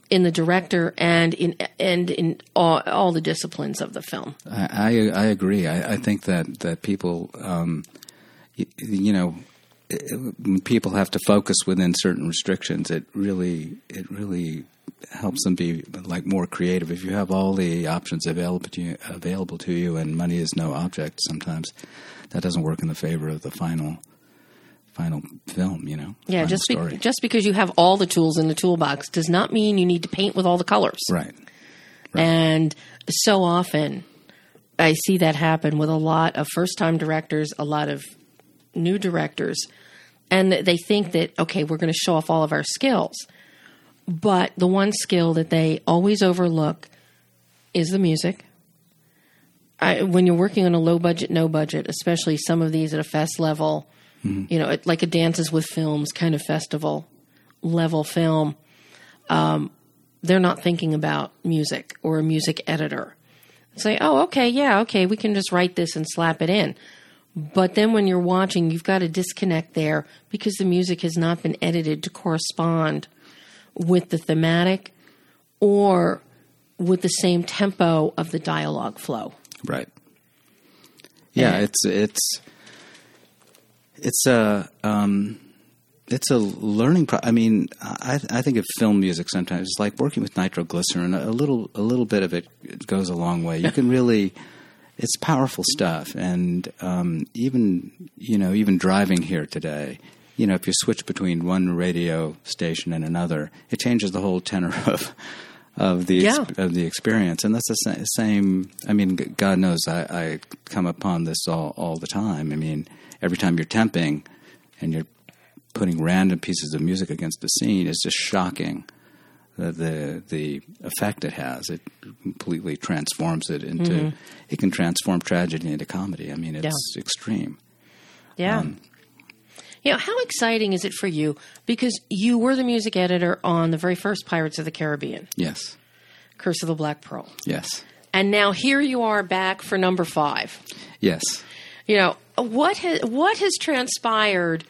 in the director and in and in all, all the disciplines of the film. I I, I agree. I, I think that that people, um, you, you know, people have to focus within certain restrictions. It really it really helps them be like more creative. If you have all the options available to you, available to you, and money is no object, sometimes that doesn't work in the favor of the final final film. You know, Yeah, just be, just because you have all the tools in the toolbox does not mean you need to paint with all the colors. right. And so often I see that happen with a lot of first time directors, a lot of new directors, and they think that, okay, we're going to show off all of our skills. But the one skill that they always overlook is the music. I, when you're working on a low budget, no budget, especially some of these at a fest level, mm-hmm. you know, like a Dances with Films kind of festival level film, um, they're not thinking about music or a music editor. Say, oh, okay, yeah, okay, we can just write this and slap it in. But then when you're watching, you've got to disconnect there because the music has not been edited to correspond with the thematic or with the same tempo of the dialogue flow. Right. Yeah, And- it's it's it's a um, it's a learning. Pro- I mean, I I think of film music sometimes it's like working with nitroglycerin. A little a little bit of it goes a long way. You can really. It's powerful stuff, and um, even you know, even driving here today, you know, if you switch between one radio station and another, it changes the whole tenor of of the Yeah. of the experience, and that's the sa- same. I mean, God knows I, I come upon this all all the time. I mean, every time you're temping and you're putting random pieces of music against the scene, it's just shocking. The, the the effect it has it completely transforms it into mm-hmm. it can transform tragedy into comedy. I mean it's extreme. Yeah. Um, you know, how exciting is it for you? Because you were the music editor on the very first Pirates of the Caribbean, Yes, Curse of the Black Pearl. yes, And now here you are back for number five. yes. You know, what has, what has transpired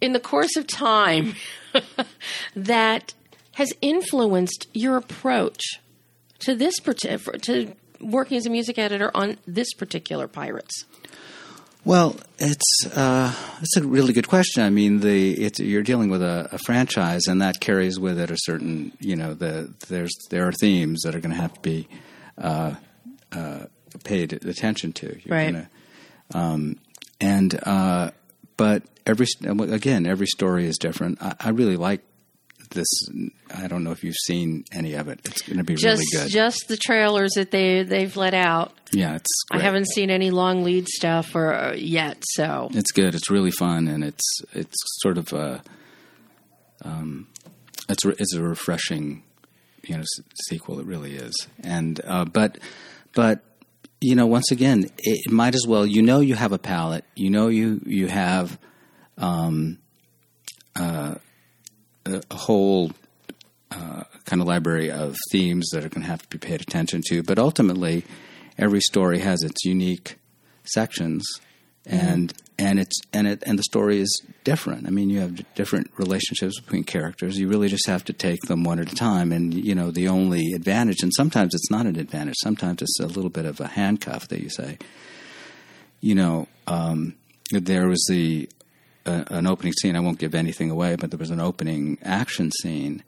in the course of time that has influenced your approach to this to working as a music editor on this particular Pirates? Well, it's uh, it's a really good question. I mean, the it's, you're dealing with a, a franchise, and that carries with it a certain you know the there's there are themes that are going to have to be uh, uh, paid attention to. You're Right. gonna- um, and uh, but every again every story is different. I, I really like this. I don't know if you've seen any of it. It's going to be Just really good. just the trailers that they they've let out. yeah, it's. I haven't seen any long lead stuff or uh, yet, so It's good. It's really fun, and it's it's sort of a, um, it's re- it's a refreshing you know s- sequel. It really is. And uh, but but you know once again it might as well you know you have a palette. You know you you have um, uh, a, a whole uh, kind of library of themes that are going to have to be paid attention to. But ultimately, every story has its unique sections, and and it's and it and the story is different. I mean, you have different relationships between characters. You really just have to take them one at a time. And you know, the only advantage, and sometimes it's not an advantage. Sometimes it's a little bit of a handcuff that you say. You know, um, there was the uh, an opening scene. I won't give anything away, but there was an opening action scene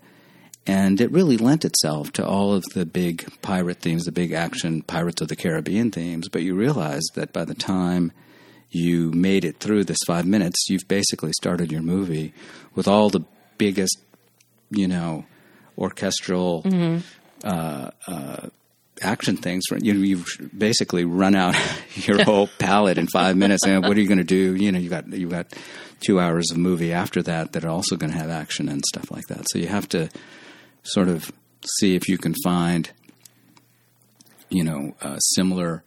and it really lent itself to all of the big pirate themes, the big action Pirates of the Caribbean themes. But you realize that by the time you made it through this five minutes, you've basically started your movie with all the biggest, you know, orchestral uh, uh, action things. You know, you've basically run out your whole palette in five minutes. And what are you going to do? You know, you got you got two hours of movie after that that are also going to have action and stuff like that. So you have to sort of see if you can find, you know, uh, similar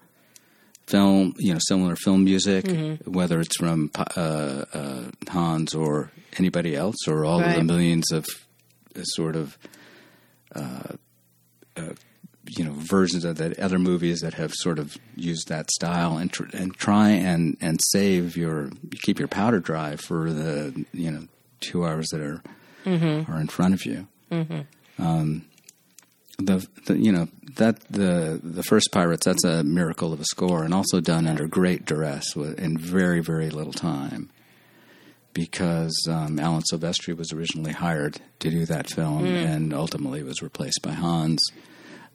film, you know, similar film music, whether it's from uh, uh, Hans or anybody else, or all of the millions of uh, sort of, uh, uh, you know, versions of that other movies that have sort of used that style, and tr- and try and and save your keep your powder dry for the you know two hours that are mm-hmm. are in front of you. Mm-hmm. Um, the, the you know that the the first pirates that's a miracle of a score and also done under great duress in very very little time because um, Alan Silvestri was originally hired to do that film mm. and ultimately was replaced by Hans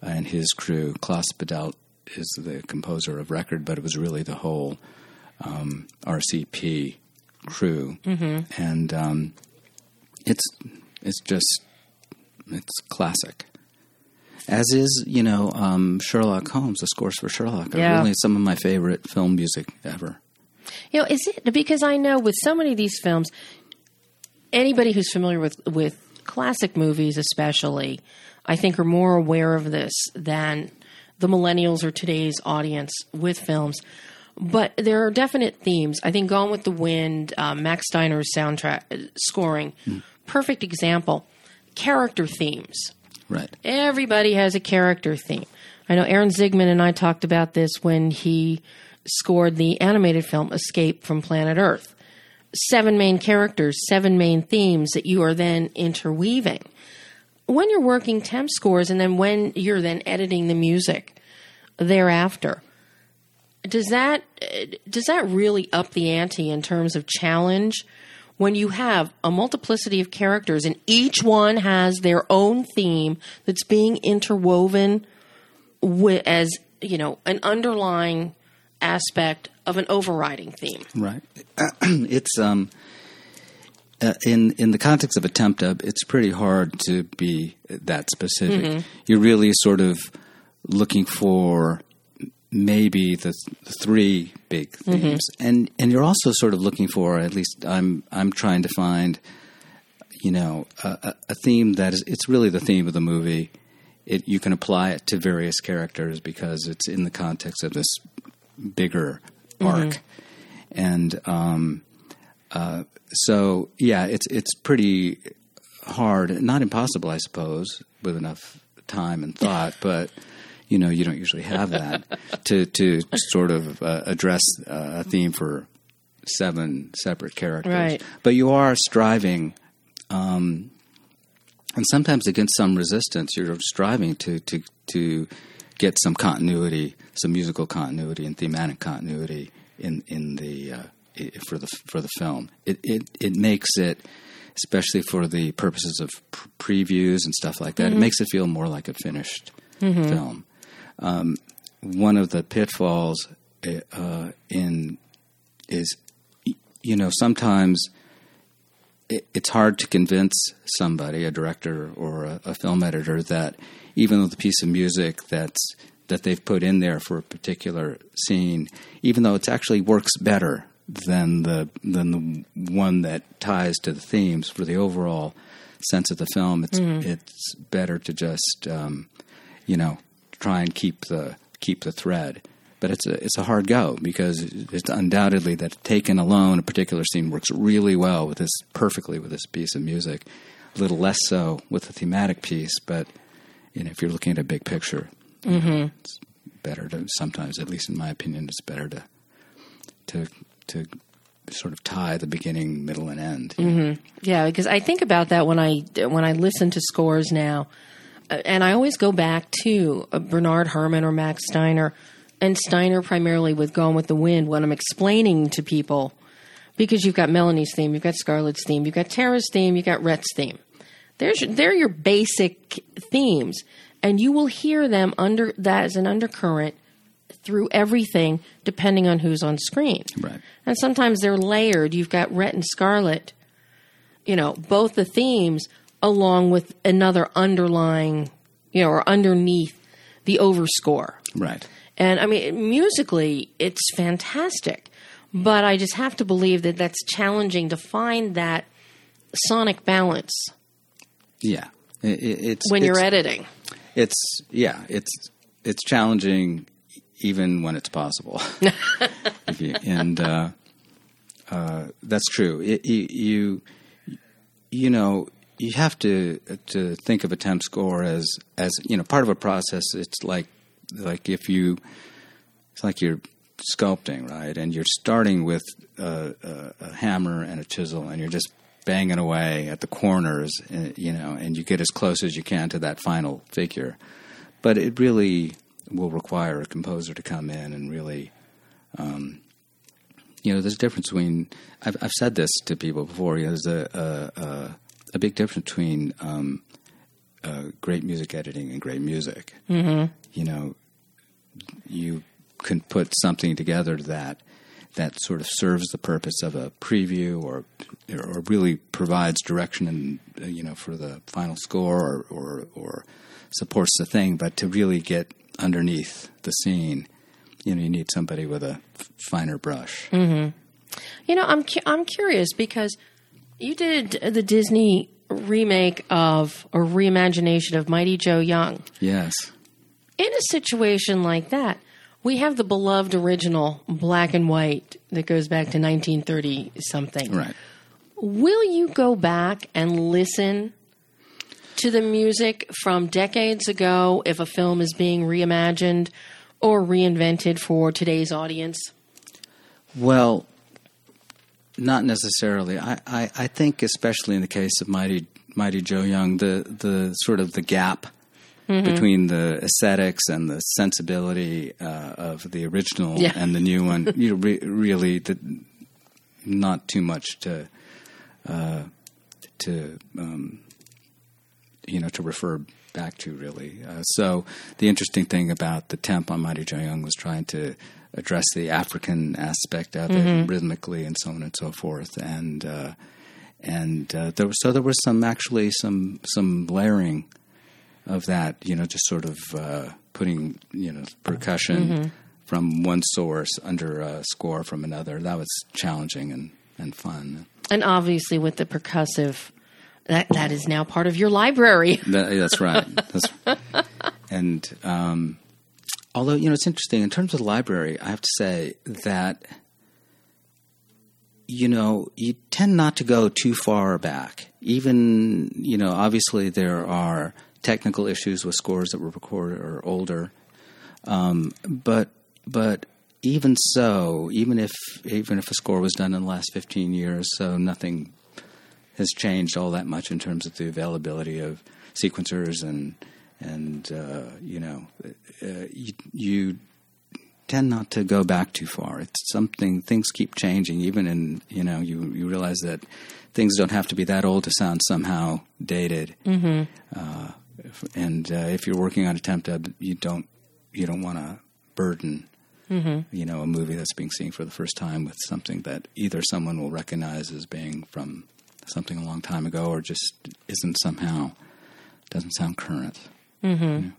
and his crew. Klaus Badelt is the composer of record, but it was really the whole um, RCP crew, and um, it's it's just it's classic. As is, you know, um, Sherlock Holmes, the scores for Sherlock are Yeah. really some of my favorite film music ever. You know, is it because I know with so many of these films, anybody who's familiar with with classic movies, especially, I think are more aware of this than the millennials or today's audience with films. But there are definite themes. I think Gone with the Wind, uh, Max Steiner's soundtrack uh, scoring, perfect example. Character themes. Right. Everybody has a character theme. I know Aaron Zigman and I talked about this when he scored the animated film Escape from Planet Earth. Seven main characters, seven main themes that you are then interweaving. When you're working temp scores and then when you're then editing the music thereafter, does that does that really up the ante in terms of challenge when you have a multiplicity of characters and each one has their own theme that's being interwoven wi- as you know an underlying aspect of an overriding theme Right. it's um uh, in in the context of a temp dub, it's pretty hard to be that specific. You're really sort of looking for maybe the, the three big themes, and and you're also sort of looking for at least I'm I'm trying to find you know a, a- a theme that is it's really the theme of the movie. It you can apply it to various characters because it's in the context of this bigger arc, and um, uh, so yeah, it's it's pretty hard, not impossible, I suppose, with enough time and thought, but you know you don't usually have that to to sort of uh, address uh, a theme for seven separate characters. Right. But you are striving, um, and sometimes against some resistance, you're striving to to to get some continuity, some musical continuity and thematic continuity in in the uh, for the for the film. It it it makes it. Especially for the purposes of pr- previews and stuff like that, it makes it feel more like a finished film. Um, one of the pitfalls uh, in is, you know, sometimes it, it's hard to convince somebody, a director or a, a film editor, that even though the piece of music that's that they've put in there for a particular scene, even though it actually works better than the than the one that ties to the themes for the overall sense of the film, it's Mm-hmm. it's better to just um, you know try and keep the keep the thread. But it's a it's a hard go because it's undoubtedly that taken alone, a particular scene works really well with this perfectly with this piece of music. A little less so with the thematic piece, but you know if you're looking at a big picture, you know, it's better to sometimes, at least in my opinion, it's better to to to sort of tie the beginning, middle, and end. Yeah, because I think about that when I when I listen to scores now, uh, and I always go back to uh, Bernard Herrmann or Max Steiner, and Steiner primarily with Gone with the Wind when I'm explaining to people, because you've got Melanie's theme, you've got Scarlett's theme, you've got Tara's theme, you've got Rhett's theme. There's they're your basic themes, and you will hear them under that as an undercurrent through everything, depending on who's on screen. Right. And sometimes they're layered. You've got Rhett and Scarlett, you know, both the themes along with another underlying, you know, or underneath the overscore. Right. And I mean, musically, it's fantastic. But I just have to believe that that's challenging to find that sonic balance Yeah. It, it- it's when you're editing. It's yeah. It's it's challenging even when it's possible. You- and uh, uh, that's true. It, you, you you know you have to to think of a temp score as as you know part of a process. It's like like if you it's like you're sculpting, right? And you're starting with a, a, a hammer and a chisel, and you're just banging away at the corners, uh, you know, and you get as close as you can to that final figure. But it really will require a composer to come in and really, um, you know, there's a difference between. I've, I've said this to people before. You know, there's a a, a, a big difference between um, uh, great music editing and great music. Mm-hmm. You know, you can put something together that that sort of serves the purpose of a preview or or really provides direction and you know for the final score or, or or supports the thing but to really get underneath the scene you know you need somebody with a f- finer brush mm-hmm. You know, I'm cu- I'm curious because you did the Disney remake of or reimagination of Mighty Joe Young. yes In a situation like that, we have the beloved original black and white that goes back to 1930 something. right Will you go back and listen to the music from decades ago if a film is being reimagined or reinvented for today's audience? Well, not necessarily. I, I, I think, especially in the case of Mighty Mighty Joe Young, the the sort of the gap between the aesthetics and the sensibility uh, of the original Yeah. and the new one, you know, re- really, the, not too much to uh, to um, you know to refer back to really. Uh, so the interesting thing about the temp on Mighty Joe Young was trying to address the African aspect of it rhythmically and so on and so forth, and uh, and uh, there was, so there was some actually some some layering of that, you know, just sort of uh, putting you know percussion. From one source under a score from another, that was challenging and, and fun. And obviously, with the percussive, that that is now part of your library. That, that's right. That's, and um, although you know it's interesting in terms of the library, I have to say that you know you tend not to go too far back. Even you know, obviously there are technical issues with scores that were recorded or older, um, but but even so, even if even if a score was done in the last fifteen years, so nothing has changed all that much in terms of the availability of sequencers and and uh, you know uh, you, you tend not to go back too far. It's something things keep changing. Even in you know you you realize that things don't have to be that old to sound somehow dated. Mm-hmm. Uh, if, and uh, if you're working on a temp dub, you don't you don't want to burden you know, a movie that's being seen for the first time with something that either someone will recognize as being from something a long time ago or just isn't somehow doesn't sound current. Mm-hmm.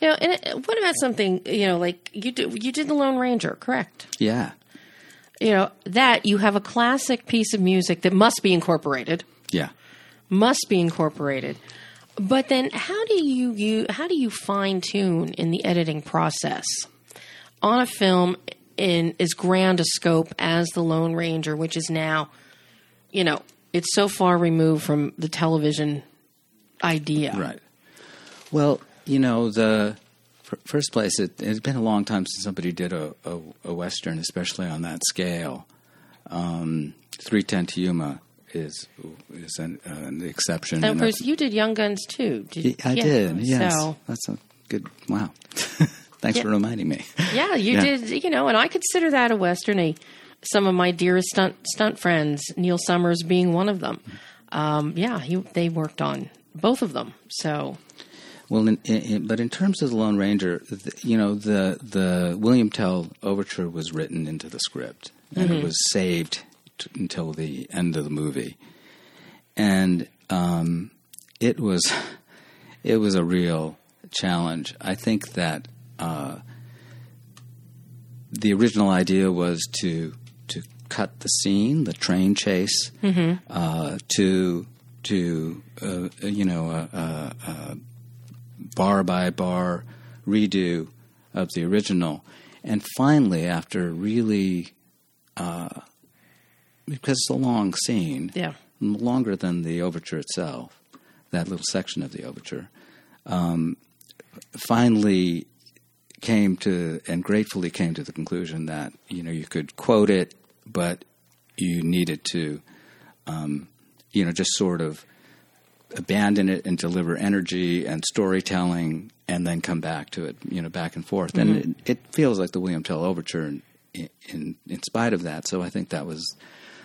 You know, and what about something you know, like you did? You did the Lone Ranger, correct? Yeah. You know that you have a classic piece of music that must be incorporated, Yeah. must be incorporated. But then, how do you, you how do you fine tune in the editing process on a film in as grand a scope as The Lone Ranger, which is now, you know, it's so far removed from the television idea. Right. Well, you know, the first place, it, it's been a long time since somebody did a, a, a western, especially on that scale. Um, 310 to Yuma is is an, uh, an exception. And of course, you did Young Guns too. Did, I yeah, did. Yes, So, that's a good. Wow. Thanks Yeah. for reminding me. yeah, you Yeah. did. You know, and I consider that a western. A, some of my dearest stunt stunt friends, Neil Summers being one of them. Um, yeah, he, they worked on both of them. So Well, in, in, but in terms of the Lone Ranger, the, you know, the the William Tell overture was written into the script, and it was saved t- until the end of the movie, and um, it was it was a real challenge. I think that uh, the original idea was to cut the scene, the train chase, uh, to to uh, you know a, a, a bar by bar redo of the original, and finally, after really, uh, because it's a long scene, yeah, longer than the overture itself, that little section of the overture, um, finally came to and gratefully came to the conclusion that you know you could quote it, but you needed to, um, you know, just sort of abandon it and deliver energy and storytelling, and then come back to it, you know, back and forth. And it, it feels like the William Tell overture in, in in spite of that. So I think that was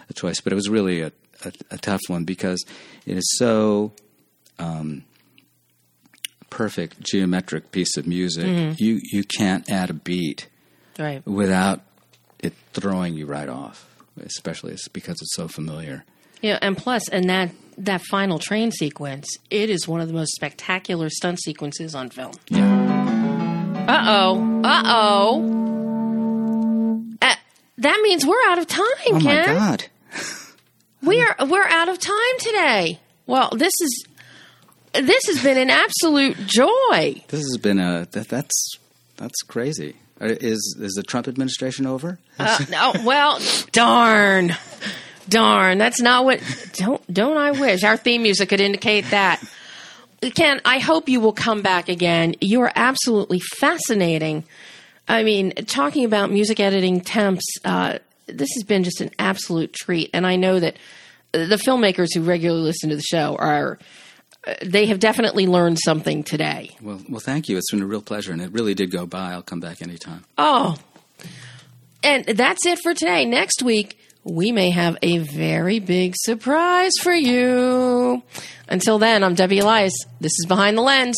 a choice, but it was really a, a, a tough one because it is so um, perfect geometric piece of music. You you can't add a beat right. without it throwing you right off, especially it's because it's so familiar. Yeah, and plus, and that that final train sequence, it is one of the most spectacular stunt sequences on film. Yeah. Uh oh. Uh oh. That means we're out of time, Oh my god! We're we're out of time today. Well, this is this has been an absolute joy. This has been a that, that's that's crazy. Is is the Trump administration over? Uh, no, well, darn, darn. That's not what. Don't don't I wish our theme music could indicate that. Ken, I hope you will come back again. You are absolutely fascinating. I mean, talking about music editing temps, uh, this has been just an absolute treat. And I know that the filmmakers who regularly listen to the show are. They have definitely learned something today. Well, well, thank you. It's been a real pleasure, and it really did go by. I'll come back anytime. Oh, and that's it for today. Next week, we may have a very big surprise for you. Until then, I'm Debbie Elias. This is Behind the Lens.